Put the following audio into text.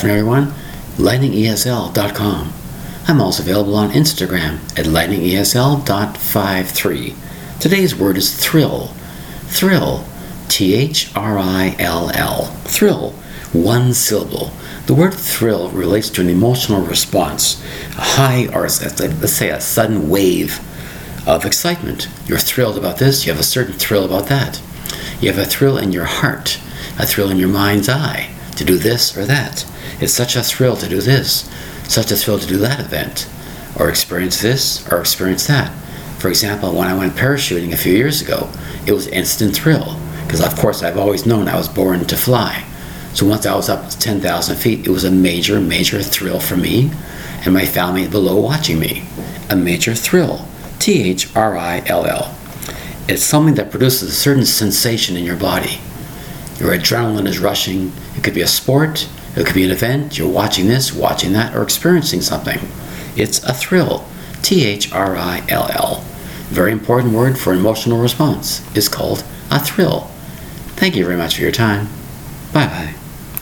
everyone, lightningesl.com. I'm also available on Instagram at lightningesl.53. Today's word is thrill. Thrill. T H R I L L. Thrill. One syllable. The word thrill relates to an emotional response, a high or let's say a sudden wave of excitement. You're thrilled about this, you have a certain thrill about that. You have a thrill in your heart, a thrill in your mind's eye to do this or that. It's such a thrill to do this, such a thrill to do that event, or experience this or experience that. For example, when I went parachuting a few years ago, it was instant thrill, because of course I've always known I was born to fly. So once I was up to 10,000 feet, it was a major, major thrill for me and my family below watching me. A major thrill. T H R I L L. It's something that produces a certain sensation in your body. Your adrenaline is rushing. It could be a sport, it could be an event, you're watching this, watching that, or experiencing something. It's a thrill. T H R I L L. Very important word for emotional response is called a thrill. Thank you very much for your time. Bye bye.